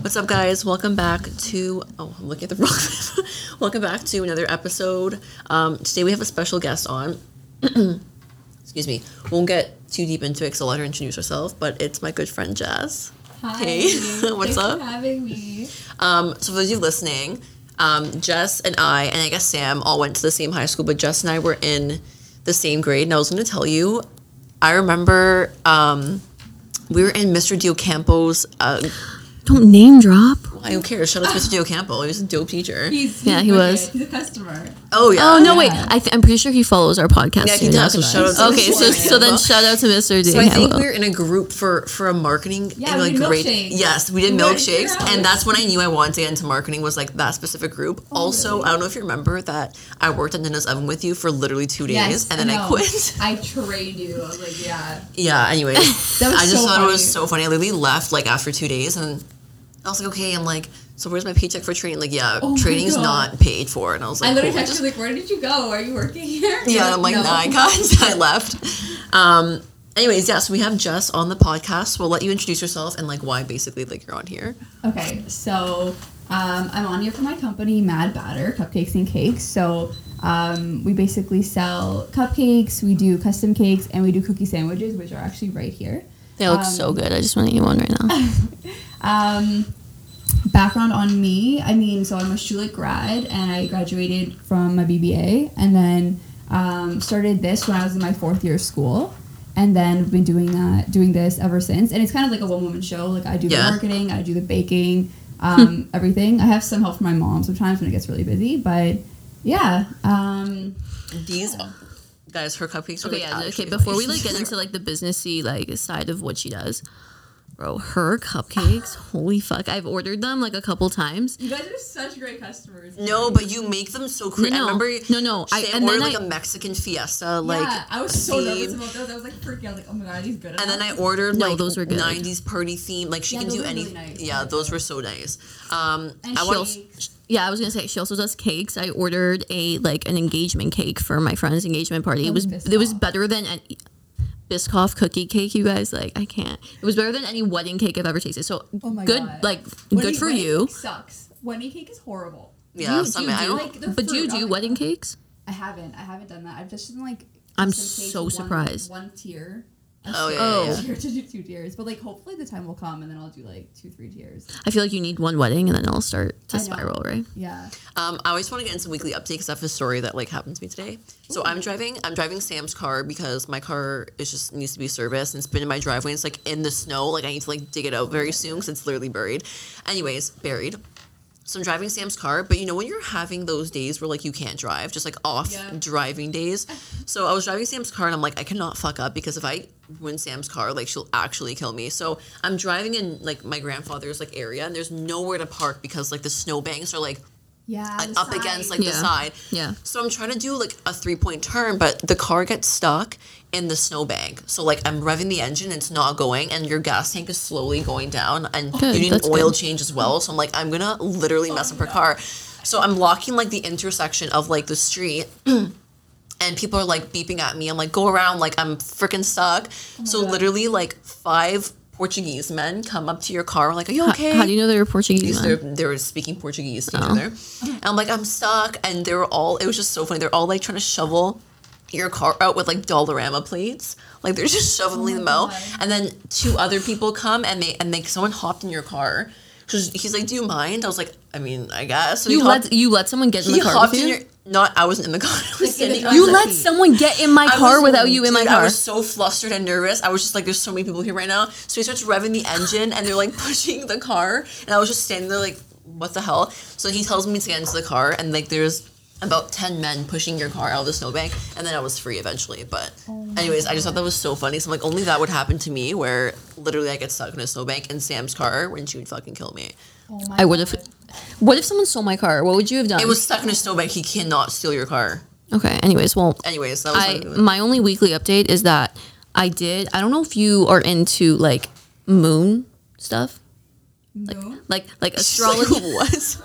What's up, guys? Welcome back to. Oh, I'm looking at the wrong. Welcome back to another episode. Um, today we have a special guest on. Excuse me. Won't get too deep into it because I'll let her introduce herself, but it's my good friend Jess. Hi. Hey, what's Thanks up? For having me. Um, so for those of you listening, um, Jess and I, and I guess Sam, all went to the same high school, but Jess and I were in the same grade. And I was going to tell you, I remember um, we were in Mr. Diocampo's. Uh, Don't name drop. who cares? Shout out to Mr. Diocampo. He was a dope teacher. He's, Yeah, he wicked. was. He's a customer. Oh yeah. Oh no, wait. Yeah. I th- I'm pretty sure he follows our podcast. Yeah, he does, so shout out to Okay, Mr. so so then shout out to Mr. So I think Diocampo. we were in a group for for a marketing Yeah, in we like did grade. milkshakes. Yes, we did We milkshakes, and that's when I knew I wanted to get into marketing. Was like that specific group. Oh, also, Oh, really? I don't know if you remember that I worked at Nina's Oven with you for literally two days, Yes, and then I, quit. I trained you. I was like, yeah. yeah. Anyway, I just so thought funny. it was so funny. I literally left like after two days, and I was like, okay. I'm like, so where's my paycheck for training? Like, yeah, Oh training's not paid for, and I was like, I literally cool, texted you like, where did you go? Are you working here? Yeah, I'm like, no. nah, I got I left. Um, anyways, yeah, so we have Jess on the podcast. We'll let you introduce yourself and like why basically like you're on here. Okay, so um, I'm on here for my company, Mad Batter Cupcakes and Cakes. So um, we basically sell cupcakes, we do custom cakes, and we do cookie sandwiches, which are actually right here. They look um, so good. I just want to eat one right now. Um, background on me, I mean, so I'm a Schulich grad, and I graduated from my BBA, and then um, started this when I was in my fourth year of school. And then been doing that, doing this ever since. And it's kind of like a one woman show. Like I do Yeah. the marketing, I do the baking, um, everything. I have some help from my mom sometimes when it gets really busy, but yeah. Um, These guys, her cupcakes are Okay, like, yeah. Okay, before we like get into like the businessy like side of what she does, bro, her cupcakes. holy fuck! I've ordered them like a couple times. you guys are such great customers. No, but you make them so crazy. No, I no. remember No, no, I- Sam and then ordered like I- a Mexican fiesta, like yeah, I was so nervous theme. about those. I was like freaking out, like, oh my god, he's good. And then I ordered No, like those were good. 90s party theme. Like she Yeah, can do were really any. nice. Yeah, those were so nice. Um, And I she want. Also- Yeah, I was gonna say she also does cakes. I ordered a like an engagement cake for my friend's engagement party. It Oh, was Biscoff. it was better than any Biscoff cookie cake. You guys like I can't. It was better than any wedding cake I've ever tasted. So Oh my good, God. like Wedding- good for wedding you. cake sucks. Wedding cake is horrible. Yeah, you- some, do you I do, don't. like, the But do you do oh wedding God. cakes? I haven't. I haven't done that. I've just done like. I'm so one- surprised. One tier. I Oh, skip yeah, yeah, one yeah. to do two tiers, but like hopefully the time will come and then I'll do like two, three tiers. I feel like you need one wedding and then it'll start to spiral, right? Yeah. Um, I always want to get into weekly update because I have a story that like happened to me today. So I'm driving. I'm driving Sam's car because my car is just needs to be serviced and it's been in my driveway. And it's like in the snow. Like I need to like dig it out very soon because it's literally buried. Anyways, buried. So I'm driving Sam's car, but you know when you're having those days where like you can't drive, just like off Yeah. driving days. So I was driving Sam's car and I'm like, I cannot fuck up because if I win Sam's car, like she'll actually kill me. So I'm driving in like my grandfather's like area and there's nowhere to park because like the snowbanks are like Yeah. like, the up against like side. the side. Yeah. So I'm trying to do like a three point turn, but the car gets stuck in the snowbank. So like I'm revving the engine, it's not going, and your gas tank is slowly going down, and Good, you need that's an oil good. change as well. So I'm like I'm gonna literally mess up her oh, car. So I'm blocking like the intersection of like the street. And people are like beeping at me. I'm like, go around, like I'm freaking stuck. Oh so God. literally, like five Portuguese men come up to your car. Like, are you okay? How, do you know they're Portuguese? They're, they were speaking Portuguese to each Oh. other. And I'm like, I'm stuck. And they were all, it was just so funny. They're all like trying to shovel your car out with like Dollarama plates. Like they're just oh shoveling my them out. God. And then two other people come and they, and they, someone hopped in your car. So he's like, do you mind? I was like, I mean, I guess. So You hopped, let you let someone get in he the car with you. your, not, I wasn't in the car. I was Like, in the sitting you let seat. someone get in my car was- without you in my car. I was so flustered and nervous. I was just like, there's so many people here right now. So he starts revving the engine and they're like pushing the car. And I was just standing there like, what the hell? So he tells me to get into the car and like there's about 10 men pushing your car out of the snowbank. And then I was free eventually. But anyways, I just thought that was so funny. So I'm like, only that would happen to me where literally I get stuck in a snowbank in Sam's car when she would fucking kill me. Oh my I would have. God. What if someone stole my car? What would you have done? It was stuck in a snowbank. He cannot steal your car. okay. Anyways, well, Anyways, that was I my- my only weekly update is that I did. I don't know if you are into like moon stuff, Moon? like like astrology. what?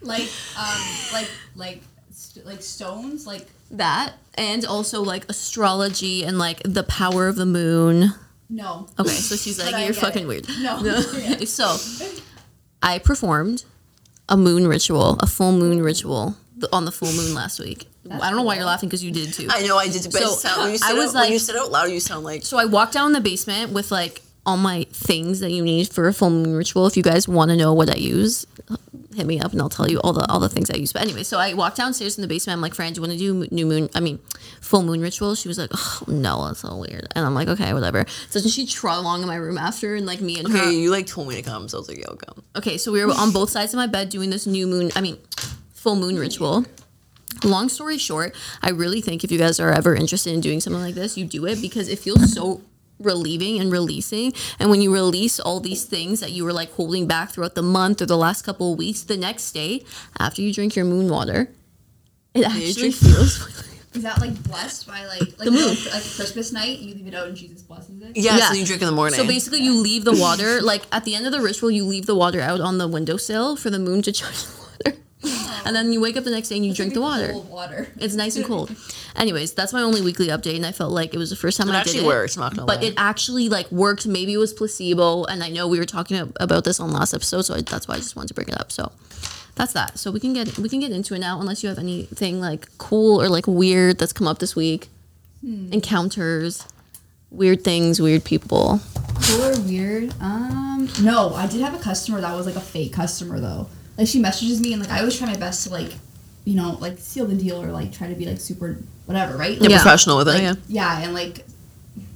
Like, um, like, like, st- like stones, like. that and also like astrology and like the power of the moon. No. Okay, so she's like, you're fucking it. weird. No. Okay, so I performed a moon ritual, a full moon ritual on the full moon last week. I don't know why you're laughing because you did too. I know I did, but So, it sound, when you I said was when like- you said out loud, you sound like So I walked down the basement with like all my things that you need for a full moon ritual. If you guys want to know what I use, hit me up and I'll tell you all the all the things I use. But anyway, so I walked downstairs in the basement. I'm like, Fran, do you want to do new moon? I mean, full moon ritual. She was like, oh no, that's so weird. And I'm like, okay, whatever. So then she trod along in my room after, and like me and her. okay, you like told me to come, so I was like, yo, come. Okay, so we were on both sides of my bed doing this new moon, I mean, full moon ritual. Long story short, I really think if you guys are ever interested in doing something like this, you do it because it feels so relieving and releasing. And when you release all these things that you were like holding back throughout the month or the last couple of weeks, the next day after you drink your moon water, it actually drink- feels. Is that like blessed by like like The moon. like Christmas night? You leave it out and Jesus blesses it. Yeah, Yeah. so you drink in the morning. So basically, you leave the water like at the end of the ritual. You leave the water out on the windowsill for the moon to charge the water, and then you wake up the next day and you drink the water. Cold water. It's nice and cold. Anyways, that's my only weekly update, and I felt like it was the first time It I actually did works, I'm not but lie. it actually like worked. Maybe it was placebo, and I know we were talking about this on last episode, so I, that's why I just wanted to bring it up. So that's that. So we can get we can get into it now, unless you have anything like cool or like weird that's come up this week. Encounters, weird things, weird people. Cool or weird? Um, no, I did have a customer that was like a fake customer though. Like she messages me and like I always try my best to like, you know, like seal the deal or like try to be like super whatever, right? You're Yeah. professional with it, Like, yeah. yeah, and like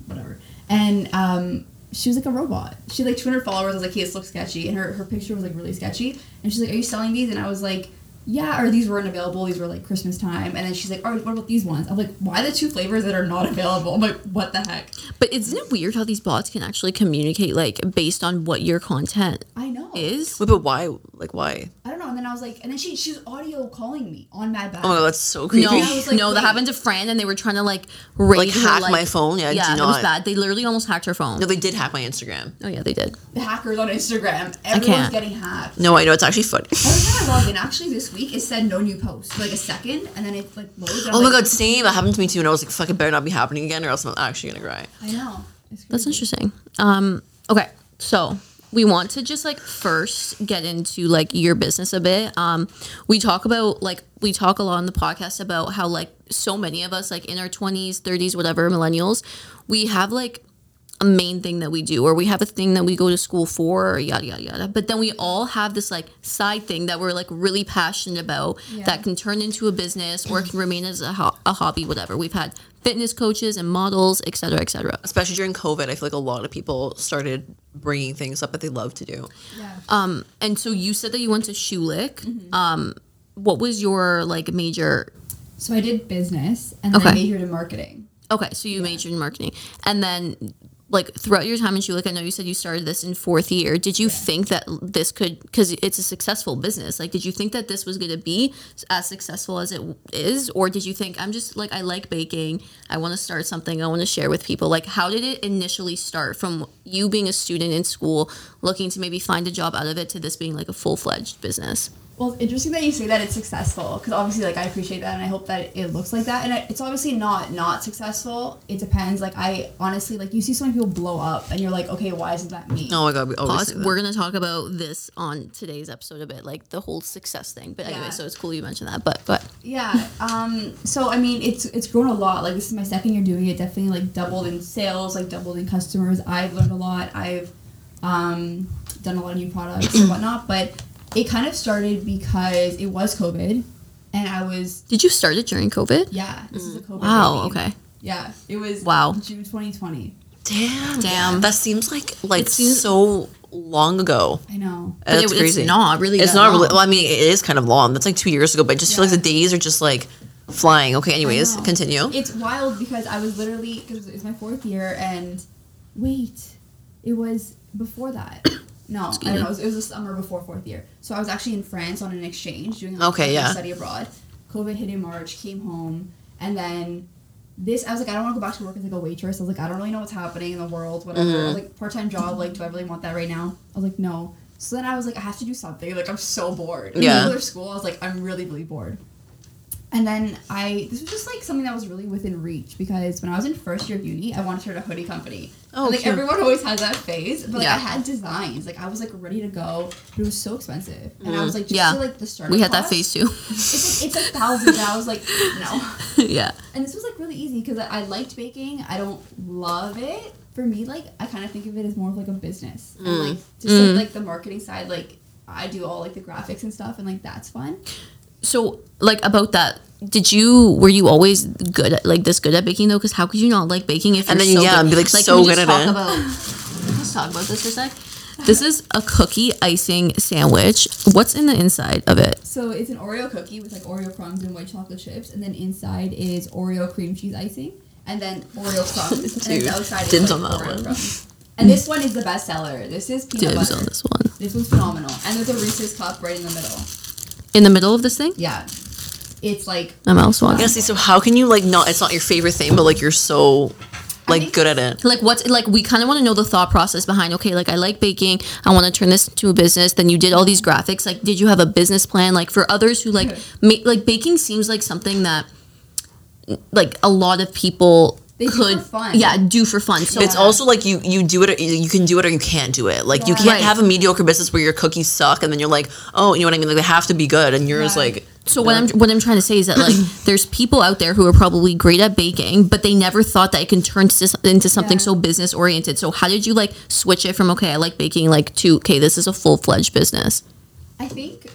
whatever. And um she was like a robot. She had like 200 followers. I was like, hey, this looks sketchy. And her, her picture was like really sketchy. And she's like, are you selling these? And I was like, yeah, or these weren't available. These were like Christmas time. And then she's like, all right, what about these ones? I'm like, why the two flavors that are not available? I'm like, what the heck? But isn't it weird how these bots can actually communicate like based on what your content I know. is? Wait, but why? Like, why? I don't know. And then I was like, and then she she was audio calling me on Mad Batter. Oh, that's so creepy. No, I was like, no, that happened to Fran, and they were trying to like raid Like, her, hack like- my phone? Yeah, yeah, do it was not. bad. They literally almost hacked her phone. No, they did hack my Instagram. Oh yeah, they did. the hackers on Instagram. Everyone's can't. getting hacked. No, I know it's actually funny. Every time I log in, actually this week it said no new post for like a second, and then it like loads. and I'm Oh my like, god, same. That happened to me too, and I was like, "Fuck, it better not be happening again, or else I'm actually gonna cry." I know. That's interesting. Um, okay, so we want to just like first get into like your business a bit. Um, we talk about like we talk a lot on the podcast about how like so many of us like in our twenties, thirties, whatever, millennials, we have like a main thing that we do or we have a thing that we go to school for or yada yada yada but then we all have this like side thing that we're like really passionate about Yeah. that can turn into a business or can remain as a, ho- a hobby whatever we've had fitness coaches and models etc etc Especially during COVID, I feel like a lot of people started bringing things up that they love to do. Yeah. Um, and so you said that you went to Schulich. Mm-hmm. Um, what was your like major? So I did business, and then I Okay. majored in marketing. Okay, so you majored in marketing, and then like throughout your time in Schulich, I know you said you started this in fourth year. Did you think that this could because it's a successful business? Like, did you think that this was going to be as successful as it is, or did you think I'm just like I like baking, I want to start something, I want to share with people? Like, how did it initially start from you being a student in school, looking to maybe find a job out of it, to this being like a full fledged business? Well, it's interesting that you say that it's successful because obviously, like, I appreciate that, and I hope that it looks like that. And it- it's obviously not not successful. It depends. Like, I honestly like you see so many people blow up, and you're like, okay, why isn't that me? Oh my God. We always Pause. We're gonna talk about this on today's episode a bit, like the whole success thing. But anyway, Yeah. so it's cool you mentioned that. But but Yeah. Um. So I mean, it's it's grown a lot. Like this is my second year doing it. Definitely like doubled in sales, like doubled in customers. I've learned a lot. I've um done a lot of new products and whatnot. But it kind of started because it was COVID, and I was did you start it during COVID? yeah. This is a COVID. Wow. baby. Okay. Yeah. It was Wow. June 2020. Damn, Damn. That seems like like It seems- so long ago. I know. But That's it- crazy. It's not really. It's that not really. Well, I mean, it is kind of long. That's like two years ago, but I just feel like the days are just like flying. Okay, anyways, continue. It's wild because I was literally because it's my fourth year and wait, it was before that. No, I don't know. It was, it was the summer before fourth year. So I was actually in France on an exchange doing like, Okay, yeah. study abroad. COVID hit in March, came home, and then this I was like I don't want to go back to work as like a waitress. I was like I don't really know what's happening in the world. Whatever. I was mm-hmm. like part time job. Like do I really want that right now? I was like no. So then I was like I have to do something. Like I'm so bored. Yeah. Regular school. I was like I'm really really bored. And then I this was just like something that was really within reach because when I was in first year of uni, I wanted to start a hoodie company. Oh, And, like cute. everyone always has that phase, but like Yeah. I had designs. Like I was like ready to go, but it was so expensive, and I was like, just Yeah. to, like the start. We had that phase too. It's like it's like thousands. and I was like, no. yeah. And this was like really easy because I, I liked baking. I don't love it. For me, like I kind of think of it as more of like a business, and like just Mm. like, like the marketing side. Like I do all like the graphics and stuff, and like that's fun. So, like about that, did you were you always good at like this good at baking though? Because how could you not like baking if And you're then, so yeah, good? be, like, can so we good just at talk it? About, let's talk about this for a sec. This is a cookie icing sandwich. What's in the inside of it? So it's an Oreo cookie with like Oreo crumbs and white chocolate chips, and then inside is Oreo cream cheese icing, and then Oreo crumbs, and then Dude, the outside dibs is like, on that Oreo one. crumbs. And this one is the best seller. This is peanut Dibs butter. on this one. This one's phenomenal, and there's a Reese's cup right in the middle. In the middle of this thing, Yeah, it's like I'm also on. Yeah, see, so how can you like not? It's not your favorite thing, but like you're so like good at it. Like what's like we kind of want to know the thought process behind okay like I like baking I want to turn this into a business then you did all these graphics like did you have a business plan like for others who like ma- like baking seems like something that like a lot of people They do could for fun. yeah do for fun so It's also like you you do it. Or, you can do it or you can't do it. Like you can't Right. have a mediocre business where your cookies suck, and then you're like, oh, you know what I mean? Like they have to be good, and yours Right. like. So what I'm what I'm trying to say is that like there's people out there who are probably great at baking, but they never thought that it can turn into something Yeah. so business oriented. So how did you like switch it from okay, I like baking like to okay, this is a full fledged business? I think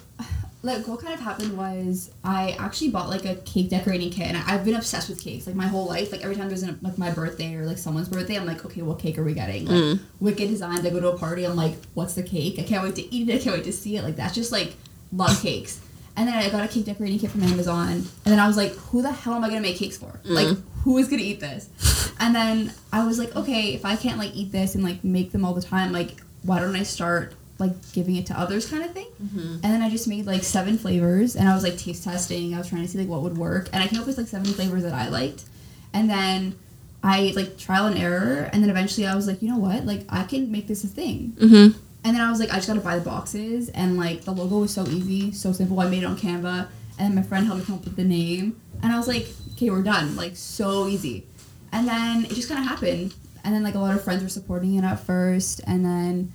like what kind of happened was I actually bought like a cake decorating kit, and I- I've been obsessed with cakes like my whole life. Like every time there's an, like my birthday or like someone's birthday, I'm like, okay, what cake are we getting? Like mm. Wicked Designs. I go to a party, I'm like, what's the cake? I can't wait to eat it. I can't wait to see it. Like that's just like love cakes. And then I got a cake decorating kit from Amazon, and then I was like, who the hell am I gonna make cakes for? Mm. Like who is gonna eat this? And then I was like, okay, if I can't like eat this and like make them all the time, like why don't I start like giving it to others kind of thing? And then I just made like seven flavors and I was like taste testing. I was trying to see like what would work. And I came up with like seven flavors that I liked. And then I like trial and error. And then eventually I was like, you know what? Like I can make this a thing. Mm-hmm. And then I was like, I just gotta buy the boxes. And like the logo was so easy, so simple. I made it on Canva. And then my friend helped me come up with the name. And I was like, okay, we're done. Like so easy. And then it just kind of happened. And then like a lot of friends were supporting it at first. And then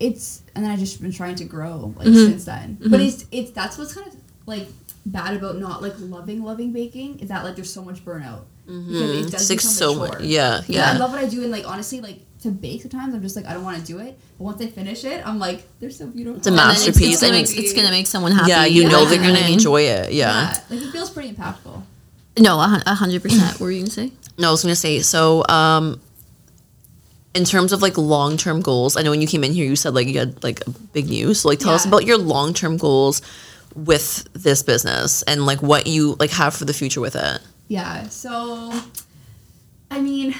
it's and then I just been trying to grow like Mhm. since then. But it's it's that's what's kind of like bad about not like loving loving baking is that like there's so much burnout. Because it does Six become so much. chore. Yeah, Yeah, I love what I do, and like honestly, like to bake sometimes I'm just like I don't want to do it, but once I finish it, I'm like they're so beautiful. It's a And then masterpiece. It's, gonna and- make, it's gonna make someone happy. yeah, you know they're gonna I mean? enjoy it. Yeah. Yeah, like it feels pretty impactful. No, a a hundred percent. What were you gonna say? No, I was gonna say so. Um, in terms of like long term goals, I know when you came in here, you said like you had like a big news. So like, tell us about your long term goals with this business and like what you like have for the future with it. Yeah. So, I mean,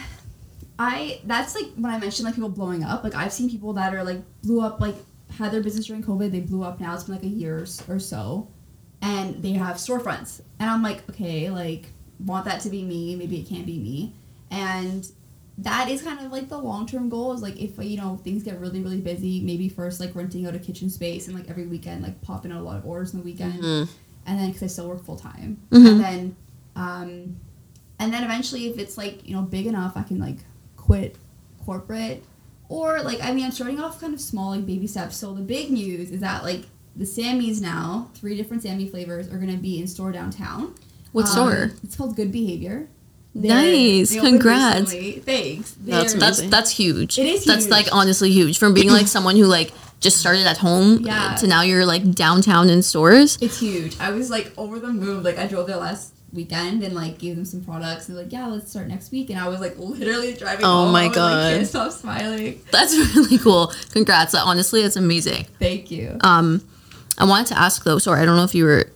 I that's like when I mentioned like people blowing up. Like I've seen people that are like blew up, like had their business during COVID. They blew up now. It's been like a year or so, and they have storefronts. And I'm like, okay, like want that to be me. Maybe it can't be me. And that is kind of like the long term goal. Is like if you know things get really really busy, maybe first like renting out a kitchen space and like every weekend like popping out a lot of orders on the weekend Mhm. and then because I still work full time, Mhm. and then, um, and then eventually, if it's like you know big enough, I can like quit corporate, or like I mean, I'm starting off kind of small, like baby steps. So the big news is that like the Sammys now, three different Sammy flavors are gonna be in store downtown. What Um, store? It's called Good Behavior. Nice. Congrats. recently. Thanks. That's That's Amazing. that's huge. It is huge. That's like honestly huge. From being like someone who like just started at home Yeah. to now you're like downtown in stores. It's huge. I was like over the moon. Like I drove there last weekend and like gave them some products. And like, yeah, let's start next week. And I was like literally driving. Oh home. my I was, God. Like, can't stop smiling. That's really cool. Congrats. Honestly, that's amazing. Thank you. Um, I wanted to ask though. Sorry, I don't know if you were.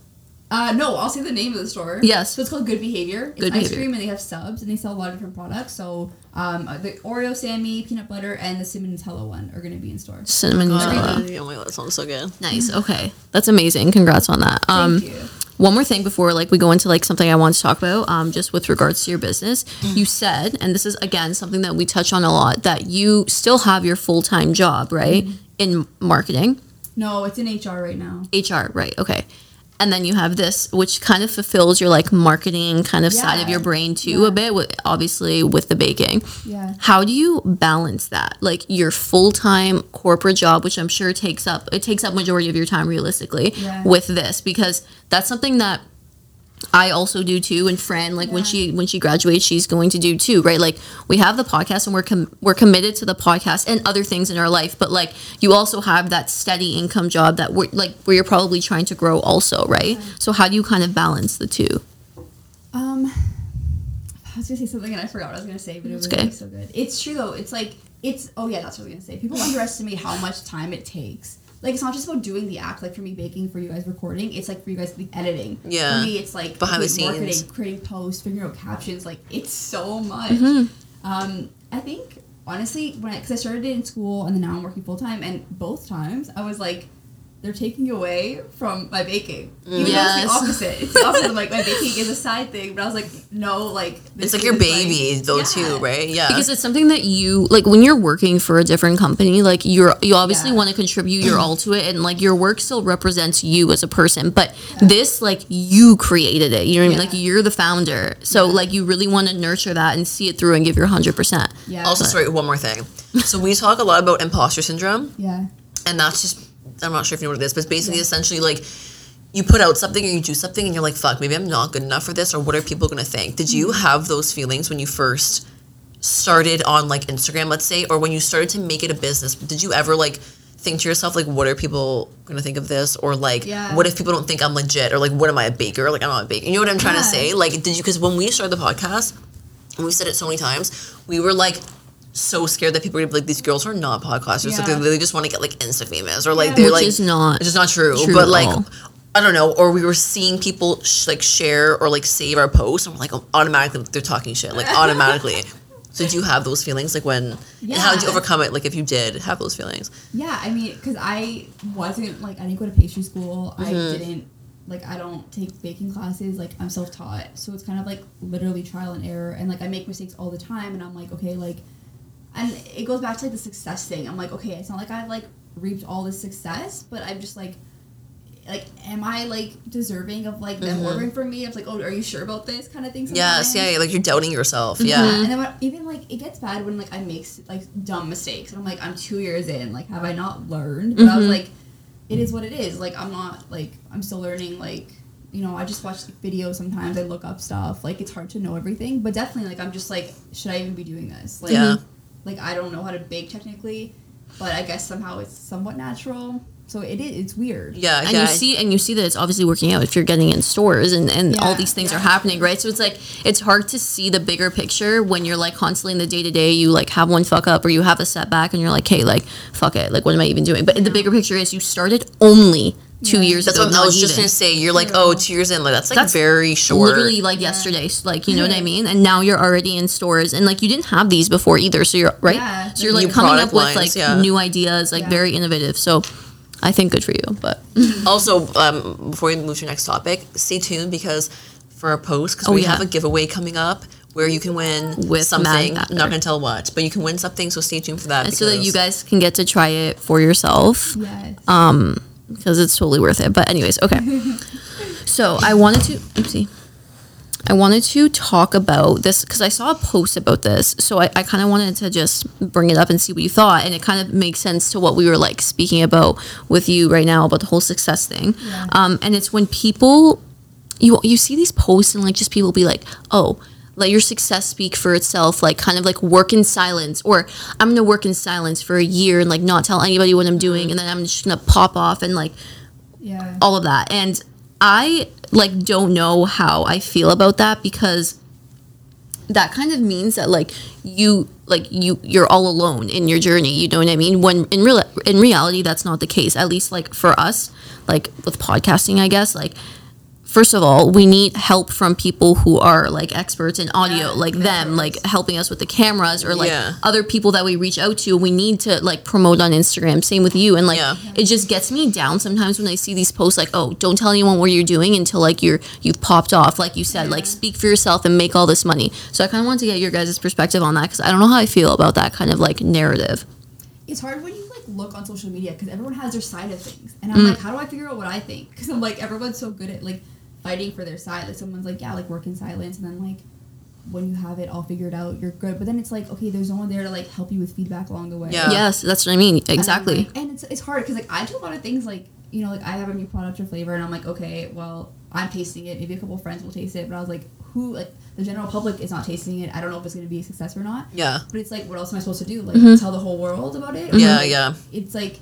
Uh, no, I'll say the name of the store. Yes. So it's called Good Behavior. It's Good ice Behavior. cream and they have subs and they sell a lot of different products. So um, the Oreo Sammy, peanut butter, and the cinnamon Nutella one are going to be in store. Cinnamon Nutella. Oh my god, that sounds so good. Nice. Okay, that's amazing. Congrats on that. Um, Thank you. One more thing before like we go into like something I want to talk about, um, just with regards to your business. You said, and this is again something that we touch on a lot, that you still have your full time job, right, in marketing, No, it's in HR right now. HR, right? Okay. And then you have this which kind of fulfills your like marketing kind of side of your brain too Yeah. a bit with obviously with the baking Yeah. how do you balance that like your full-time corporate job which i'm sure takes up it takes up majority of your time realistically Yeah. with this because that's something that I also do too, and Fran, like when she when she graduates, she's going to do too, right? Like we have the podcast, and we're com- we're committed to the podcast and other things in our life, but like you also have that steady income job that we're like where you're probably trying to grow also, right? So how do you kind of balance the two? Um, I was gonna say something and I forgot what I was gonna say, but it was okay. like so good. It's true though. It's like it's oh yeah, that's what I was gonna say. People underestimate how much time it takes. Like it's not just about doing the act. Like for me, baking for you guys, recording. It's like for you guys, the editing. Yeah. For me, it's like Behind the okay, marketing, scenes. creating posts, figuring out captions. Like it's so much. Mm-hmm. Um, I think honestly, when I because I started it in school and then now I'm working full time, and both times I was like. They're taking away from my baking. Even though it's the opposite. It's the opposite. I'm like my baking is a side thing, but I was like, no, like It's like your is, baby though yeah. too, right? Yeah. Because it's something that you like when you're working for a different company, like you're you obviously Yeah. want to contribute your all to it, and like your work still represents you as a person. But this, like you created it, you know what I mean? Yeah. Like you're the founder, so like you really want to nurture that and see it through and give your hundred percent. Yeah. also, sorry, one more thing. So we talk a lot about imposter syndrome. yeah. and that's just I'm not sure if you know what it is, but it's basically essentially like you put out something or you do something and you're like, fuck, maybe I'm not good enough for this, or what are people gonna think? Did you mm-hmm. have those feelings when you first started on like Instagram, let's say, or when you started to make it a business? Did you ever like think to yourself like, what are people gonna think of this, or like, Yeah. what if people don't think I'm legit, or like, what am I a baker? Like, I'm not a baker. You know what I'm trying to say? Like, did you? Because when we started the podcast, and we said it so many times, we were like so scared that people be like, these girls are not podcasters. Like, they, they just want to get like Insta famous, or like Yeah. they're Which like, is not it's just not true. true but like, all. I don't know. Or we were seeing people sh- like share or like save our posts, and we're like, automatically they're talking shit, like automatically. so do you have those feelings, like when? And how did you overcome it? Like if you did have those feelings. Yeah, I mean, because I wasn't like I didn't go to pastry school. I mm-hmm. didn't like I don't take baking classes. Like I'm self taught, so it's kind of like literally trial and error. And like I make mistakes all the time, and I'm like, okay, like, and it goes back to like the success thing. I'm like, okay, it's not like I've like reaped all this success, but I'm just like. Like, am I like deserving of like them ordering from me? It's like, oh, are you sure about this kind of thing? Yes, sometimes. yeah, yeah, like you're doubting yourself. Mm-hmm. Yeah. And then when, even like it gets bad when like I make like dumb mistakes and I'm like I'm two years in like have I not learned? But I was like, it is what it is. Like I'm not like I'm still learning. Like you know I just watch like, videos sometimes. I look up stuff. Like it's hard to know everything. But definitely like I'm just like should I even be doing this? Like Yeah. Like I don't know how to bake technically, but I guess somehow it's somewhat natural. So it is. It's weird. Yeah, and yeah. you see and you see that it's obviously working out if you're getting in stores and, and all these things yeah. are happening right so it's like it's hard to see the bigger picture when you're like constantly in the day-to-day you like have one fuck up or you have a setback and you're like hey like fuck it like what am i even doing but the bigger picture is you started only two Yeah. years that's ago what I was just gonna say. You're like, oh, two years in, like that's like That's very short. literally like yesterday like you know what i mean and now you're already in stores and like you didn't have these before either so you're right Yeah. so you're like New coming up with like yeah. new ideas like Yeah. very innovative so i think good for you but Also, um, before we move to your next topic, stay tuned because for our post, because Oh, we yeah. have a giveaway coming up where you can win With something. I'm not going to tell what, but you can win something. So stay tuned for that. and so that you guys can get to try it for yourself Yes. um because it's totally worth it. But anyways okay. So i wanted to oopsie. I wanted to talk about this because i saw a post about this. So i, I kind of wanted to just bring it up and see what you thought and it kind of makes sense to what we were like speaking about with you right now about the whole success thing. Yeah. um and it's when people you you see these posts and like just people be like oh let your success speak for itself like kind of like work in silence or i'm gonna work in silence for a year and like not tell anybody what i'm doing and then i'm just gonna pop off and like yeah. all of that and i like don't know how i feel about that because that kind of means that like you like you you're all alone in your journey you know what i mean when in real in reality that's not the case at least like for us like with podcasting i guess like first of all we need help from people who are like experts in audio Yeah, like them like helping us with the cameras or like Yeah. other people that we reach out to. We need to like promote on instagram. Same with you. And like Yeah. it just gets me down sometimes when i see these posts like oh don't tell anyone what you're doing until like you're you've popped off. Like you said like speak for yourself and make all this money. So i kind of want to get your guys' perspective on that because i don't know how i feel about that kind of like narrative. It's hard when you like look on social media because everyone has their side of things, and I'm mm. like, how do I figure out what I think? Because I'm like, everyone's so good at like fighting for their side. Like someone's like, yeah, like work in silence, and then like when you have it all figured out, you're good. But then it's like, okay, there's no one there to like help you with feedback along the way. Yeah. Yes, that's what I mean. And Exactly. like- And, it's it's hard because like I do a lot of things like you know like I have a new product or flavor, and I'm like, okay, well I'm tasting it. Maybe a couple friends will taste it, but I was like, who like the general public is not tasting it. I don't know if it's gonna be a success or not. Yeah. But it's like, what else am I supposed to do? Like, Mm-hmm. tell the whole world about it? Yeah, Like, yeah. It's like,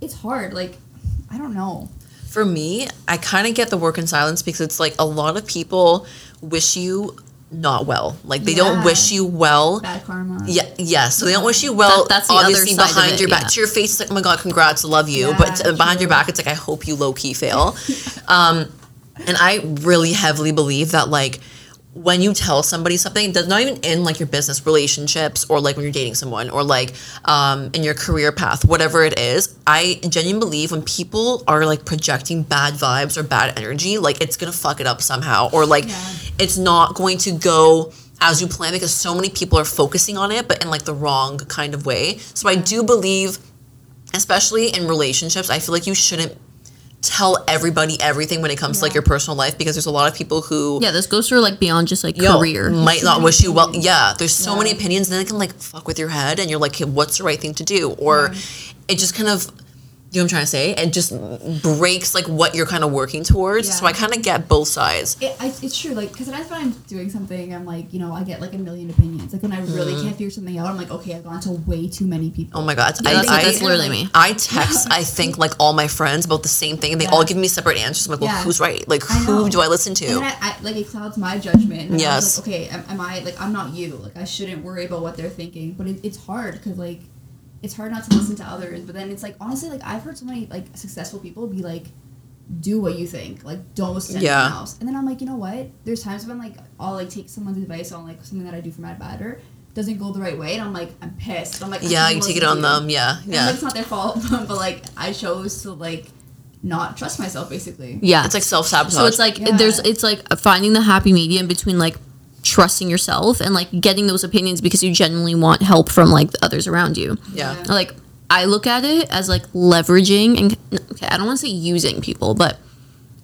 it's hard. Like, I don't know. For me, I kind of get the work in silence because it's like a lot of people wish you not well. Like they don't wish you well. Bad karma. Yeah, yeah. So they don't wish you well. That- that's the other obviously side of behind it, your back. yeah. To your face, it's like, oh my god, congrats, love you. Yeah, but to- behind your back, it's like, I hope you low key fail. um, and I really heavily believe that like when you tell somebody something that's not even in like your business relationships or like when you're dating someone or like um, in your career path whatever it is. I genuinely believe when people are like projecting bad vibes or bad energy like it's gonna fuck it up somehow or like Yeah. it's not going to go as you plan because so many people are focusing on it but in like the wrong kind of way. So i do believe especially in relationships i feel like you shouldn't tell everybody everything when it comes to like your personal life because there's a lot of people who Yeah, this goes for like beyond just like yo, career. might not wish you well. Yeah, there's so many opinions, and then it can like fuck with your head, and you're like, okay, what's the right thing to do? Or Yeah. it just kind of, you know what I'm trying to say? It just breaks like what you're kind of working towards. So I kind of get both sides. It, I, it's true, like, because sometimes when I'm doing something, I'm like, you know, I get like a million opinions. Like, when I really mm. can't figure something out, I'm like, okay, I've gone to way too many people. Oh my god, Yeah, I, that's, I, that's literally me. I text, I think like all my friends about the same thing, and they all give me separate answers. I'm like, well, Yeah. who's right? Like, who do I listen to? I, like it clouds my judgment. Yes. like, okay, am, am I like I'm not you? Like I shouldn't worry about what they're thinking. But it, it's hard because like it's hard not to listen to others. But then it's like honestly, like I've heard so many like successful people be like, do what you think. Like don't listen to Yeah. anyone else. And then I'm like, you know what? There's times when like I'll like take someone's advice on like something that I do for my better doesn't go the right way, and I'm like I'm pissed. I'm like I yeah, shouldn't you take it on you. them. Yeah, And, yeah. like, it's not their fault, but like I chose to like not trust myself basically. Yeah. It's like self sabotage. So it's like Yeah. there's it's like finding the happy medium between like trusting yourself and like getting those opinions because you genuinely want help from like the others around you. yeah. Yeah. Like I look at it as like leveraging and okay, I don't want to say using people, but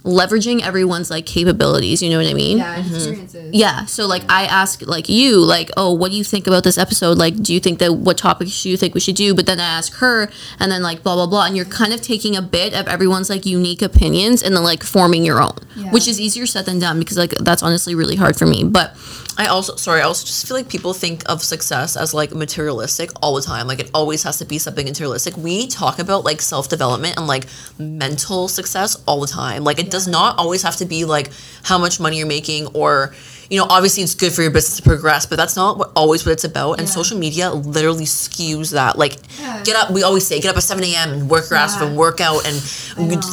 leveraging everyone's like capabilities, you know what I mean? Yeah, mm-hmm. experiences. Yeah. So like I ask like you like oh what do you think about this episode like do you think that what topics do you think we should do but then I ask her and then like blah blah blah and you're kind of taking a bit of everyone's like unique opinions and then like forming your own Yeah. which is easier said than done because like that's honestly really hard for me but I also sorry, I also just feel like people think of success as like materialistic all the time. Like it always has to be something materialistic. We talk about like self development and like mental success all the time. Like it does not always have to be like how much money you're making or you know, obviously it's good for your business to progress, but that's not what, always what it's about. And Yeah. social media literally skews that. Like, Yeah. get up. We always say get up at seven a.m. and work your ass off and work out and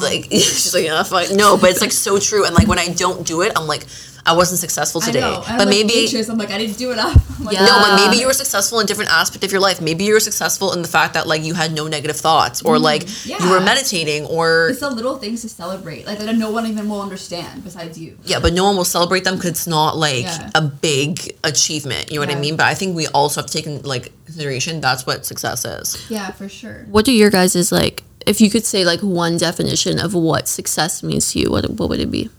like she's like yeah, fuck. no, but it's like so true. And like when I don't do it, I'm like I wasn't successful I today. know. I'm, But like, maybe anxious. I'm like I didn't do enough. I'm like, Yeah. no, but maybe ah. you were successful in different aspect of your life. Maybe you were successful in the fact that like you had no negative thoughts, or mm, like you were meditating, or It's the little things to celebrate, like that no one even will understand besides you. yeah, but no one will celebrate them because it's not like Yeah. a big achievement. You know what I mean? But I think we also have to take in like consideration that's what success is. Yeah, for sure. what do your guys is like if you could say like one definition of what success means to you what what would it be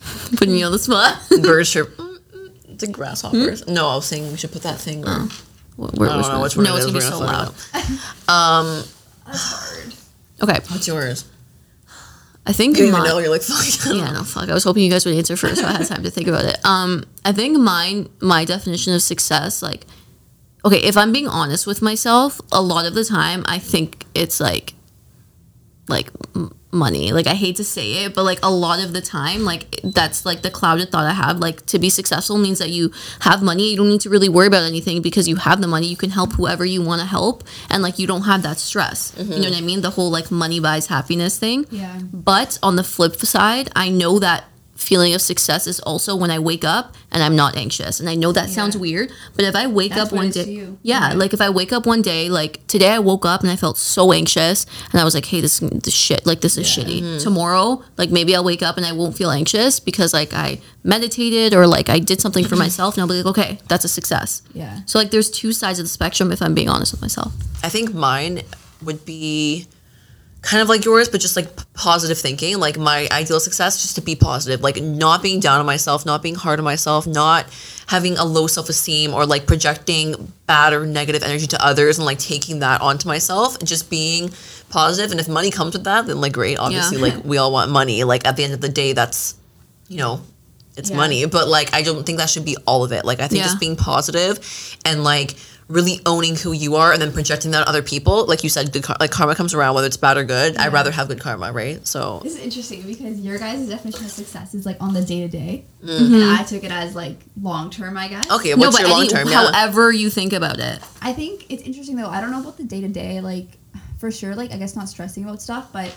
putting me on the spot Birds chirp. The grasshoppers. No, I was saying we should put that thing. Where, What- where I don't know that? which one no it it's is. gonna be so loud Um, That's hard. okay what's yours? i think You don't even my- know. You're like fuck. Yeah, no, fuck. I was hoping you guys would answer first, so I had time to think about it. Um, I think mine, my definition of success, like, okay, if I'm being honest with myself, a lot of the time, I think it's like, like m- money. Like, I hate to say it, but like a lot of the time, like that's like the clouded thought I have. Like, to be successful means that you have money. You don't need to really worry about anything because you have the money. You can help whoever you want to help, and like you don't have that stress. You mm-hmm. know what I mean? The whole like money buys happiness thing. Yeah. But on the flip side, I know that feeling of success is also when I wake up and I'm not anxious. And I know that sounds weird, but if I wake That's up one day, you. yeah, Yeah. like if I wake up one day, like today I woke up and I felt so anxious and I was like, hey, this this shit, like this is shitty. Mm-hmm. Tomorrow, like maybe I'll wake up and I won't feel anxious because like I meditated or like I did something for myself and I'll be like, okay, that's a success. Yeah. So like there's two sides of the spectrum if I'm being honest with myself. I think mine would be kind of like yours, but just like p- positive thinking. Like my ideal success, just to be positive, like not being down on myself, not being hard on myself, not having a low self esteem or like projecting bad or negative energy to others and like taking that onto myself and just being positive. And if money comes with that, then like great. Obviously, Yeah. like we all want money. Like at the end of the day, that's, you know, it's Yeah. money. But like I don't think that should be all of it. Like I think Yeah. just being positive and like really owning who you are and then projecting that on other people. Like you said, good kar- like karma comes around whether it's bad or good. I'd rather have good karma, right? So This is interesting because your guys' definition of success is like on the day to day, Mm-hmm. and I took it as like long term. I guess. okay, what's your any- long term? Yeah. however you think about it. I think it's interesting though. I don't know about the day to day, like for sure. Like I guess not stressing about stuff, but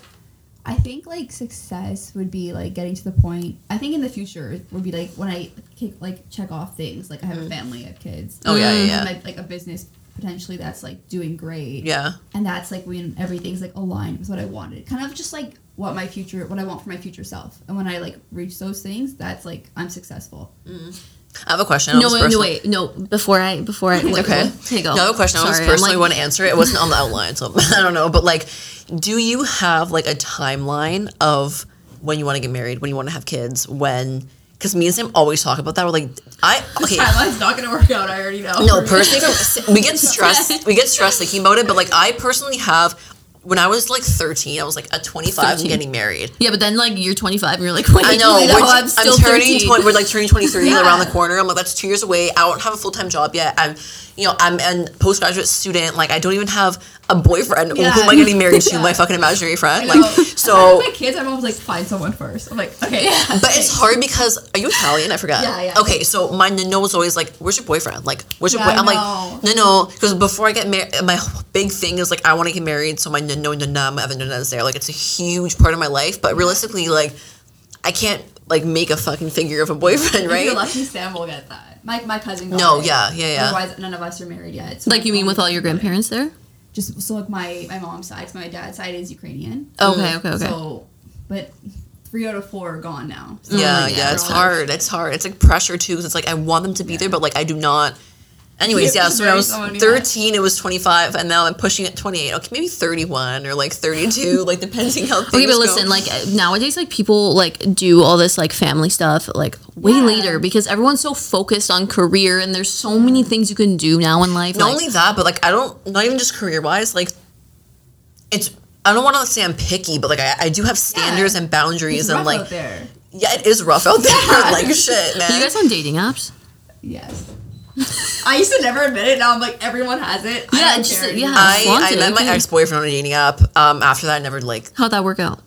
I think like success would be like getting to the point. I think in the future it would be like when I kick, like check off things. Like I have a mm. family, I have kids. Oh, yeah, yeah, yeah. Like, like a business potentially that's like doing great. yeah. and that's like when everything's like aligned with what I wanted. Kind of just like what my future, what I want for my future self. And when I like reach those things, that's like I'm successful. Mm. I have a question. No, wait, no, wait, no. Before I, before I, wait, Okay. wait, Take go. No, I have a question. I Sorry, I'm personally like- want to answer it. It wasn't on the outline, so I don't know. But like, do you have like a timeline of when you want to get married, when you want to have kids, when? Because me and Sam always talk about that. We're like, I okay. Timeline's not gonna work out. I already know. No, personally, we get stressed. We get stressed thinking about it. But like, I personally have. When I was like 13, I was like at 25 and 13. getting married. Yeah, but then like you're 25 and you're like, wait, I know. no, we're- I'm still turning 20, we're like turning 23 Yeah. around the corner. I'm like, that's two years away. I don't have a full time job yet. I'm, you know, I'm a postgraduate student. Like, I don't even have a boyfriend. Yeah. Who am I getting married to? Yeah. My fucking imaginary friend. Like, so. my kids, I'm always like find someone first. I'm like, okay, But it's hard because are you Italian? I forgot. Yeah, yeah. Okay, so my no was always like, "Where's your boyfriend? Like, where's your Yeah, boy?" I I'm like, "No, no," because before I get married, my big thing is like I want to get married, so my no, no, no, no, my other no, no there. Like, it's a huge part of my life, but realistically, like, I can't like make a fucking figure of a boyfriend, right? you're lucky, Sam will get that. My my cousin. Got No, it. yeah, yeah, yeah. Otherwise, none of us are married yet. So Like you mean with all your grandparents there? Just so like my my mom's side, 'cause my dad's side is Ukrainian. Oh, okay, okay, okay. So, but three out of four are gone now. So, yeah, like, mm, yeah, it's hard. It's hard. It's like pressure too. 'cause it's like I want them to be there, but like I do not. Anyways, Yeah, yeah. So when I was someone, yeah. 13, it was 25, and now I'm pushing it 28. Okay, maybe 31 or like 32, like depending how things Okay, but go. listen, like nowadays, like people like do all this like family stuff like way Yeah. later because everyone's so focused on career and there's so many things you can do now in life. Not like- only that, but like I don't, not even just career wise, like it's. I don't want to say I'm picky, but like I, I do have standards Yeah. and boundaries, It's and rough like out there. yeah, it is rough out there. like shit, man. Are you guys on dating apps? Yes. I used to never admit it. Now I'm like everyone has it. Yeah, don't just- care. yeah. I, flaunt I it, met my ex boyfriend on a dating app. Um, after that, I never like. How'd that work out?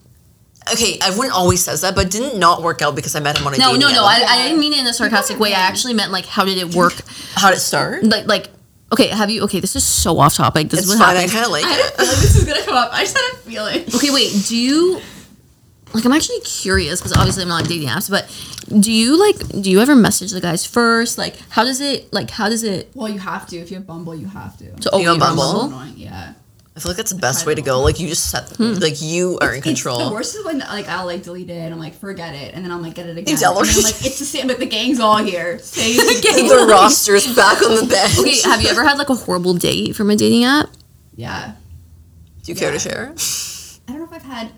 Okay, everyone always says that, but didn't not work out because I met him on a No, dating no, app. no. I, Yeah. I didn't mean it in a sarcastic way. I actually meant like, how did it work? How did it start? Like, like, okay, have you? Okay, this is so off topic. This It's is what fine. I happened. kind of like I had a it. feeling this is gonna come up. I just had a feeling. Okay, wait. Do you like? I'm actually curious because obviously I'm not on dating apps, but do you like? Do you ever message the guys first? Like, how does it? Like, how does it? Well, you have to. If you have Bumble, you have to. So, oh, You on you're Bumble? Bumble? Annoying. Yeah. I feel like that's the best way to go. Like you just set, Hmm. like you are in It's the control. worst is when like I'll like delete it and I'm like forget it and then I'll like get it again. tell and her. then, like it's the same, but the gang's all here. Same the roster's back on the bench. Okay, have you ever had like a horrible date from a dating app? Yeah. Do you care to share? I don't know if I've had.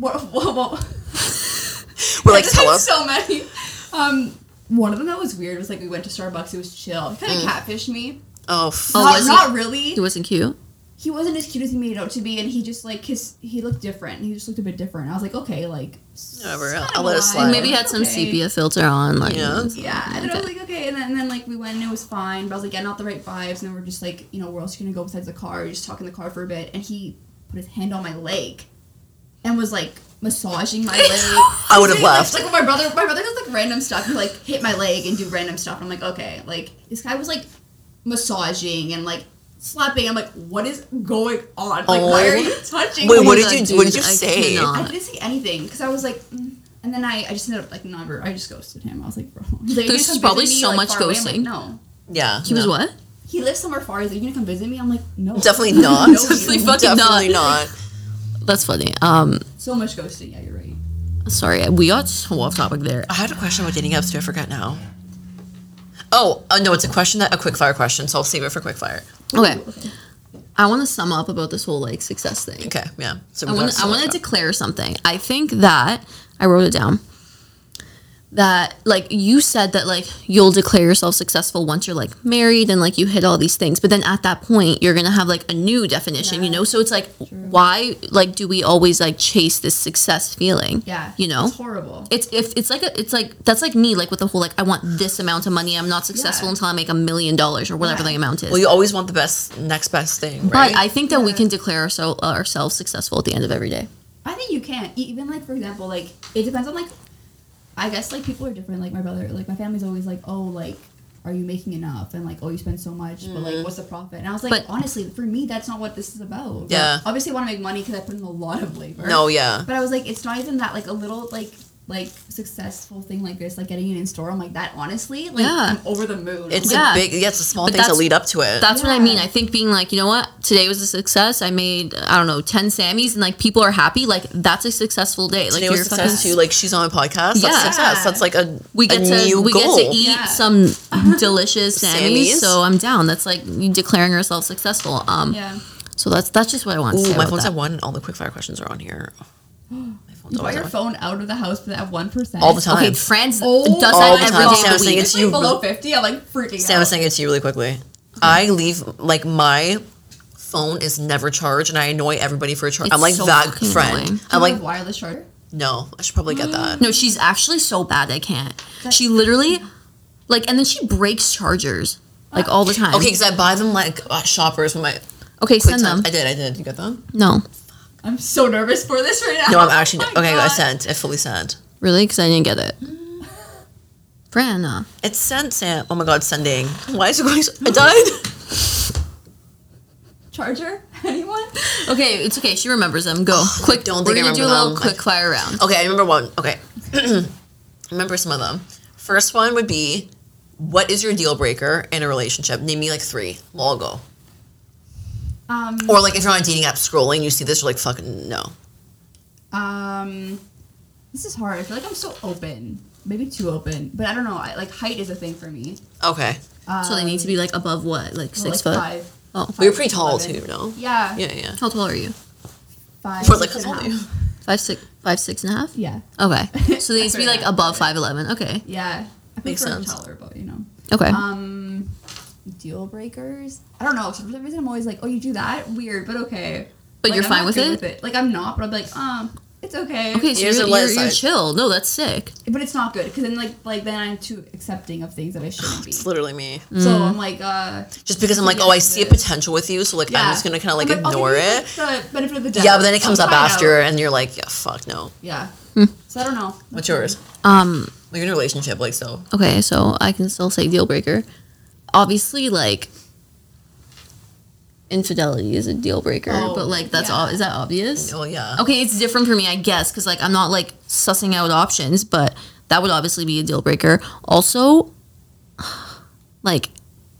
What? what, what We're like, tell us. So many. Um, one of them that was weird was like we went to Starbucks. It was chill. Kind of catfished me. Oh, f- Oh, not, he- really. He wasn't cute. he wasn't as cute as he made out to be, and he just like his he looked different. He just looked a bit different. I was like, okay, like Whatever, I'll let it slide. Maybe he had some Okay. sepia filter on. Like, Yeah. Yeah, and then I was like, okay, and then, and then like we went and it was fine, but I was like getting out the right vibes, and then we're just like, you know, where else are you gonna go besides the car? You just talk in the car for a bit, and he put his hand on my leg, and was like massaging my leg. I would have Like- left. Like, when my brother, my brother does like random stuff. He like hit my leg and do random stuff. I'm like, okay, like this guy was like massaging and like slapping. I'm like, what is going on? Like, why are Oh. you touching? Wait, me? what did God, you- what did you I say? cannot. I didn't see anything because I was like, mm, and then I, I just ended up like never. I just ghosted him. I was like, bro. Like, There's gonna probably visit me, so like, much far like, ghosting. no. Yeah. He was what? He lives somewhere far. He's like, you gonna come visit me? I'm like, no. Definitely not. No, Definitely fucking Definitely not. not. That's funny. Um, So much ghosting. Yeah, you're right. sorry, we got so off topic there. I had a question about dating apps too. I forgot now. Oh, uh, no, it's a question that a quick fire question, so I'll save it for quick fire. Okay. I want to sum up about this whole like success thing. Okay, yeah. So I want gotta I want to sum it up. declare something. I think that I wrote it down. That like you said that like you'll declare yourself successful once you're like married and like you hit all these things, but then at that point you're gonna have like a new definition, you know. So it's like, why like do we always like chase this success feeling? Yeah. you know. It's horrible. It's if it's like a it's like that's like me like with the whole like I want this amount of money I'm not successful Yeah. until I make a million dollars or whatever Yeah. the amount is. Well, you always want the best, next best thing, right? but? I think that we can declare ourselves ourselves successful at the end of every day. I think you can. Even like for example, like it depends on like I guess like people are different. Like my brother, like my family's always like, oh, like are you making enough? And like, oh, you spend so much, but like, mm-hmm. what's the profit? And I was like, But- honestly, for me, that's not what this is about. Yeah. Obviously, I want to make money because I put in a lot of labor. no, yeah. But I was like, it's not even that like a little like like successful thing like this, like getting it in store. I'm like that. Honestly, like Yeah. I'm over the moon. It's Yeah. a big, yeah, it's the small But things that lead up to it. That's what I mean. I think being like, you know what, today was a success. I made I don't know ten Sammys, and like people are happy. Like that's a successful day. Like Today was you're success fucking. too. Like she's on a podcast. That's Yeah. success. That's like a We get a to new we goal. get to eat Yeah. some delicious Sammys, Sammys. so I'm down. That's like declaring yourself successful. Um, yeah. so that's that's just what I want to Ooh, say. my phone's at one. and All the quick fire questions are on here. My phone's You brought your phone out of the house for that one percent All the time. Okay, Franz Oh, does all that the every time. day of the week. it's It's you. like below fifty. I'm like freaking Sam out. was saying it to you really quickly. I leave like my phone is never charged, and I annoy everybody for a charge. It's I'm like so that friend. annoying. I'm like, have wireless charger. no, I should probably get that. No, she's actually so bad. I can't. She literally, like, and then she breaks chargers like all the time. Okay, because I buy them like uh, shoppers with my okay, quick send time. them. I did, I did. You get them? No, I'm so nervous for this right now. No, I'm actually Oh my okay. I sent. It fully sent. really, because I didn't get it. Fran, uh, It's sent, Sam. Oh my god, sending. Why is it going? So- I died. Charger? Anyone? okay, it's okay. She remembers them. Go quick. don't We're think I gonna do a little them. quick fire round. Okay, I remember one. Okay, I remember some of them. First one would be, what is your deal breaker in a relationship? Name me like three. We'll all go. Um, Or like if you're on a dating app scrolling, you see this, you're like fucking no. um, this is hard. I feel like I'm so open. Maybe too open, but I don't know. I, like height is a thing for me. Okay, Um, So they need to be like above what, like well, six like foot. Five. Oh, but you're pretty tall Eleven. too, no? Yeah. Yeah, yeah. how tall are you? Five. We're like, six how and tall are you? half. Five six, five six and a half. Yeah. Okay, so they need to be like above five eleven. Okay, Yeah. I Makes prefer sense. taller, but you know. okay. Um, deal breakers. I don't know. So for some reason, I'm always like, "Oh, you do that? Weird, but okay." But Like, you're I'm fine not with it? Like I'm not, but I'm like, um, it's okay. okay, so Here's you're, the you're, you're chill. No, that's sick. But it's not good because then like like then I'm too accepting of things that I shouldn't be. It's literally me. So Mm. I'm like, uh, Just because I'm like, oh, I see a potential with you, so like yeah. I'm just gonna kind of like I'm I'll ignore give you, it. like, the benefit of the doubt. Yeah, but then it comes I'll up after, out. and you're like, yeah, fuck no. Yeah. Hmm. So I don't know. What's yours? Um, Like you're in a relationship, like so. okay, so I can still say deal breaker. Obviously, like infidelity is a deal breaker, Oh, but like that's yeah. all. Is that obvious? Oh yeah. Okay, it's different for me, I guess, because like I'm not like sussing out options, but that would obviously be a deal breaker. Also, like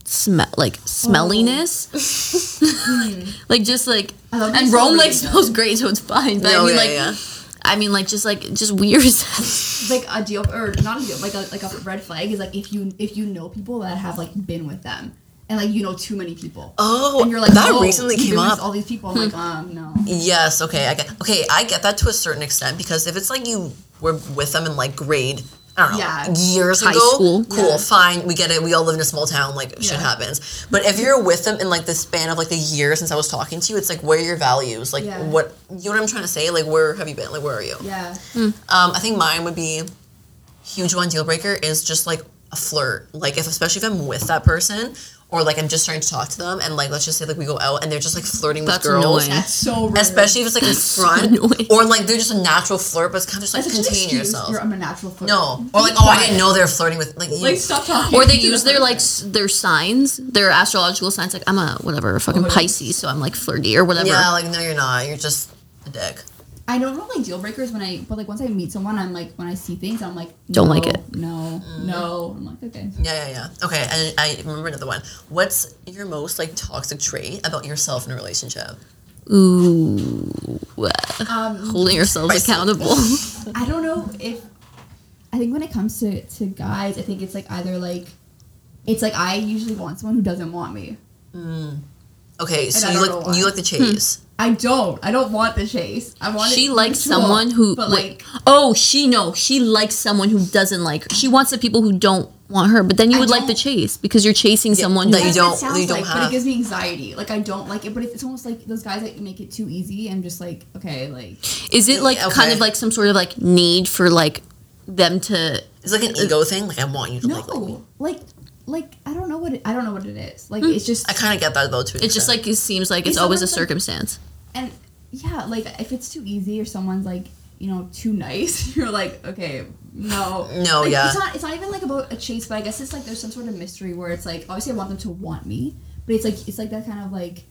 smell, like smelliness, like just like, and Rome like smells great, so it's fine. But No, I mean, yeah, like, yeah. I mean, like just like just weird. like a deal or not a deal like a like a red flag is like if you if you know people that have like been with them and like you know too many people. Oh, and you're like that "Whoa, recently came up. All these people, I'm like, um, no. Yes, okay, I get okay, I get that to a certain extent because if it's like you were with them in like grade, I don't know, Yeah. years High ago, school. cool, Yeah. fine, we get it. We all live in a small town, like shit Yeah. happens. But if you're with them in like the span of like the year since I was talking to you, it's like where are your values? Like Yeah. what you know what I'm trying to say? Like where have you been? Like where are you? Yeah. Um, I think mine would be huge one deal breaker is just like a flirt. Like if especially if I'm with that person or like I'm just trying to talk to them and like let's just say like we go out and they're just like flirting with That's girls. annoying. That's so rude. Especially if it's like in front annoying. or like they're just a natural flirt, but it's kind of just like That's contain excuse. yourself. You're, I'm a natural flirt. no, or like Be oh I didn't know they were flirting with like. Like stop talking. or they use their like s- their signs, their astrological signs. Like I'm a whatever fucking Oh. Pisces, so I'm like flirty or whatever. yeah, like no you're not. You're just a dick. I don't know like deal breakers when I, but like once I meet someone, I'm like when I see things, I'm like Don't like it. No, no. I'm like okay. Yeah, yeah, yeah. Okay, and I remember another one. What's your most like toxic trait about yourself in a relationship? Ooh, Um, holding yourselves Spicy. accountable. I don't know if I think when it comes to to guys, I think it's like either like it's like I usually want someone who doesn't want me. Okay, so you don't like you like the hmm. chase. I don't. I don't want the chase. I want. she it likes mutual, someone who but wait, like oh she no she likes someone who doesn't like her. she wants the people who don't want her but then you I would like the chase because you're chasing someone that you don't- that you don't like, but it gives me anxiety. Like I don't like it, but it's, it's almost like those guys that make it too easy. I'm just like, okay, like is it like Yeah, kind of like some sort of like need for like them to It's like an ego thing. Like I want you to like, like me. no, like like I don't know what it, I don't know what it is. Like hmm. it's just I kind of get that though too. it's just like it seems like it's If always a someone's, like- circumstance and yeah, like if it's too easy or someone's like you know too nice, you're like, okay, no, No, Like, yeah. It's not. It's not even like about a chase, but I guess it's like there's some sort of mystery where it's like obviously I want them to want me, but it's like it's like that kind of like.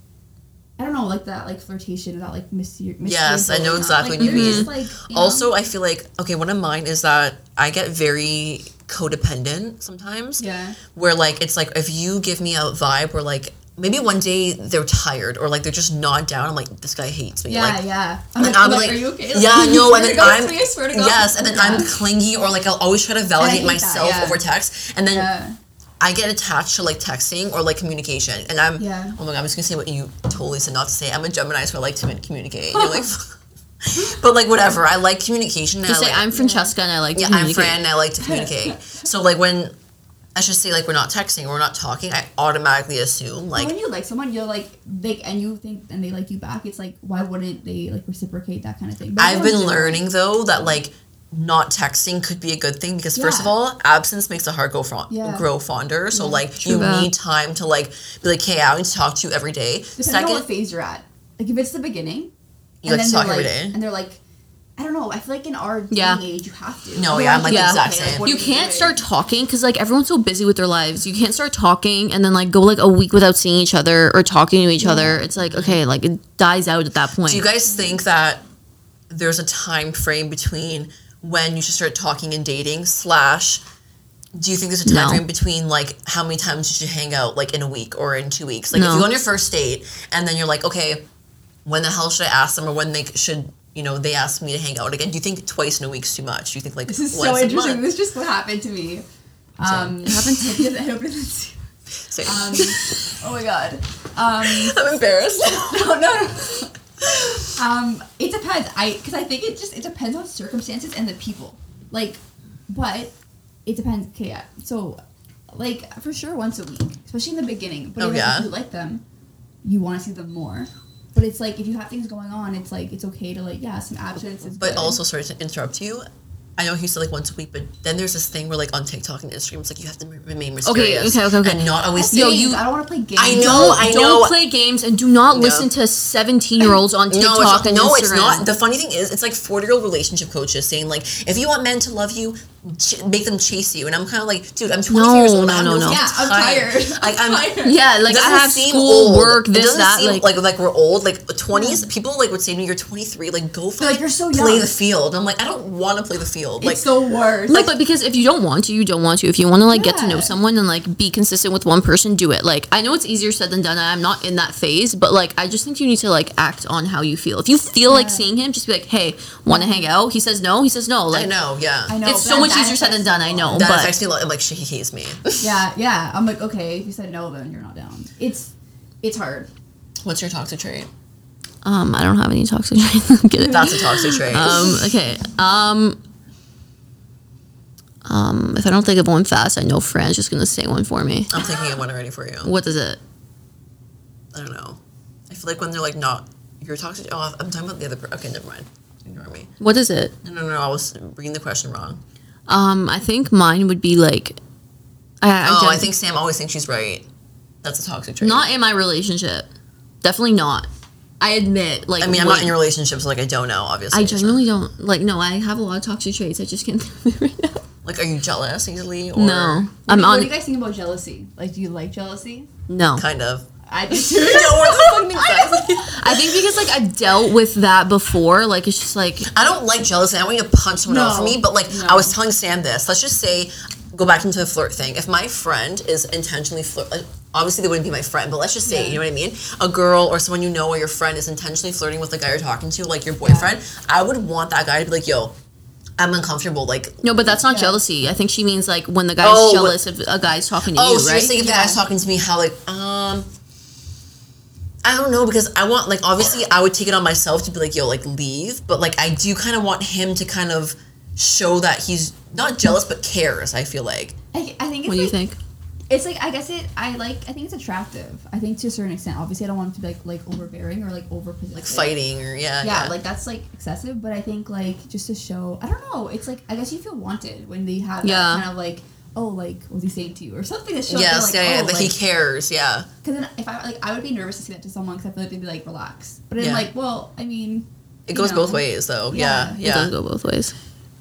I don't know, like that, like flirtation, that like mystery. mystery Yes, I know exactly Like, what you mean. just, like, you know? Also, I feel like okay, one of mine is that I get very codependent sometimes. Yeah. Where like it's like if you give me a vibe where like maybe one day they're tired or like they're just not down. I'm like this guy hates me. Yeah, like, yeah. I'm And like, I'm like, are you okay? yeah, Like, no, and then God, I'm, me, I swear to God. yes, and then I'm clingy or like I'll always try to validate hate that, myself yeah. over text, and then Yeah. I get attached to like texting or like communication, and I'm Yeah. oh my god, I'm just gonna say what you totally said not to say. I'm a Gemini, so I like to communicate. You're like, but like whatever, I like communication. And just I say like, i'm francesca and i like to yeah, I'm communicate. Fran, and I like to communicate. so like when I should say like we're not texting or we're not talking, I automatically assume But like when you like someone, you're like they and you think and they like you back. It's like why wouldn't they like reciprocate that kind of thing? But I've been everyone's different. learning though that like not texting could be a good thing because first of all, absence makes the heart go fond- Yeah. grow fonder. So Yeah, like you that. need time to like be like, hey, I need to talk to you every day. Depending on what Second, phase you're at. Like if it's the beginning, you like to they're talk like, day. and they're like, I don't know. I feel like in our Yeah. dating age, you have to. No, yeah, I'm like the exact okay, like, same. you can't doing? start talking because like everyone's so busy with their lives you can't start talking and then like go like a week without seeing each other or talking to each other it's like okay like it dies out at that point Do you guys think that there's a time frame between when you should start talking and dating slash do you think there's a time No. frame between like how many times you should hang out like in a week or in two weeks? Like if you go on your first date and then you're like, okay, when the hell should I ask them or when they should you know they ask me to hang out again? Do you think twice in a week's too much? Do you think like This is once so interesting. month? This just what happened to me. Um, it happened to me. I hope it doesn't. Same. Um, oh my god. Um, I'm embarrassed. no, no, no. Um, it depends. I because I think it just it depends on circumstances and the people. Like, but it depends. Okay, yeah. So, like for sure once a week, especially in the beginning. But Oh, if, yeah? if you like them, you want to see them more. But it's like if you have things going on, it's like it's okay to like yeah, some absence is But good. also, sorry to interrupt you. I know he said like once a week, but then there's this thing where like on TikTok and Instagram, it's like you have to remain mysterious. okay, okay, okay. And not always Yo, you- I don't want to play games. I know, don't, I don't play games and do not No. listen to 17 year olds on TikTok no, it's not, and no, Instagram. No, it's not. The funny thing is, it's like forty-year-old relationship coaches saying like, if you want men to love you, ch- make them chase you. And I'm kind of like, dude, I'm 20 No, years old. no, I have no, no, no. fucking Yeah, I'm time. tired. Like I'm. tired. yeah, like I doesn't have seem school, old. work, it this, doesn't that. seem Like, like like we're old. Like 20s, people like would say to me, "You're 23. Like go for like, "You're so young. play young." the field." I'm like, I don't want to play the field. Like It's the worst. no, but because if you don't want to, you don't want to. If you want to like get to know someone and like be consistent with one person, do it. Like I know it's easier said than done. I'm not in that phase, but like I just think you need to like act on how you feel. If you feel like seeing him, just be like, "Hey, want to hang out?" He says no. He says no. Like I know, yeah. I know it's so much that easier said than done. I know, That but affects me a lot. Like she hates me. Yeah, yeah. I'm like, okay, if you said no, then you're not down. It's it's hard. What's your toxic trait? um, I don't have any toxic traits. Get it? That's a toxic trait. Um, okay. Um, um, if I don't think of one fast, I know Fran's just gonna say one for me. I'm thinking of one already for you. What is it? I don't know. I feel like when they're like not you're toxic. Oh, I'm talking about the other. Per- okay, never mind. Ignore me. What is it? No, no, no. I was reading the question wrong. Um, I think mine would be like, I, I, oh, don't- I think Sam always thinks she's right. That's a toxic trait. not in my relationship. Definitely not. I admit, like, I mean, I'm not in your relationship, so like I don't know. Obviously, I so- genuinely don't like. No, I have a lot of toxic traits. I just can't think of it right now. like. Are you jealous easily? Or No, What, I'm do, what do you guys think about jealousy? Like, do you like jealousy? No, Kind of. I too. Yo, what the fuck makes sense? I think because like I've dealt with that before. Like it's just like I don't like jealousy. I don't want you to punch someone else for me. But like. I was telling Sam this. Let's just say, go back into the flirt thing. If my friend is intentionally flirt, like, obviously they wouldn't be my friend. But let's just say, Yeah. you know what I mean? A girl or someone you know or your friend is intentionally flirting with the guy you're talking to, like your boyfriend. I would want that guy to be like, yo, I'm uncomfortable. Like, no, but that's not Yeah. jealousy. I think she means like when the guy's Oh, jealous if a guy's talking to oh, you, so right? you're saying if the guy's talking to me, how like, um. I don't know because I want like obviously I would take it on myself to be like yo like leave but like I do kind of want him to kind of show that he's not jealous but cares I feel like I, I think it's what do you think? It's like I guess it. I like. I think it's attractive. I think to a certain extent. Obviously, I don't want it to be like like overbearing or like over like fighting or yeah Yeah, like that's like excessive. But I think like just to show. I don't know. It's like I guess you feel wanted when they have Yeah. that kind of like. Oh, like was he saying to you, or something to show. yes that, yeah yeah oh, that he cares yeah Because then if I like, I would be nervous to say that to someone because I feel like they'd be like relax. But then Yeah. like, well, I mean, it you goes both ways though yeah Yeah. It does go both ways.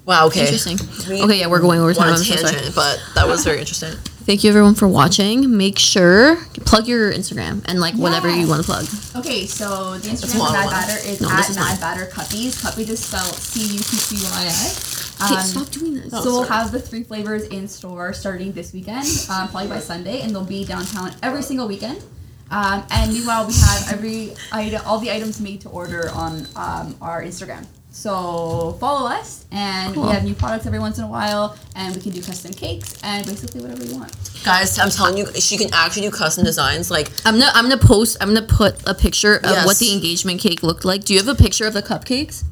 wow okay Interesting. We Okay, yeah, we're going over time. on a I'm so sorry. tangent but that was very interesting Thank you everyone for watching. Make sure plug your Instagram and like whatever you want to plug. Okay, so the a Instagram for long Mad one. Batter is No, at is Mad. Batter Cuppies. Cuppies is spelled C U P P Y I. Okay, Um, stop doing this. Oh, so we'll have the three flavors in store starting this weekend, um, probably by Sunday, and they'll be downtown every single weekend. Um, and meanwhile, we have every item, all the items made to order on um, our Instagram. So follow us, and Cool. we have new products every once in a while, and we can do custom cakes and basically whatever you want. guys I'm telling you she can actually do custom designs like I'm gonna I'm gonna post I'm gonna put a picture of Yes. what the engagement cake looked like. Do you have a picture of the cupcakes?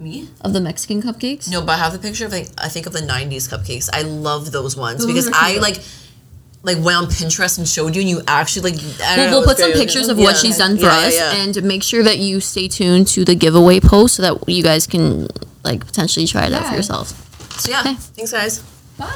Me Of the Mexican cupcakes? No, but I have the picture of like I think of the '90s cupcakes. I love those ones Those because I like like went on Pinterest and showed you, and you actually like. I don't We'll, know, we'll put some pictures of what she's done for Yeah, yeah, us yeah. and make sure that you stay tuned to the giveaway post so that you guys can like potentially try it out for Yeah. yourselves. So yeah, Okay. thanks guys. Bye.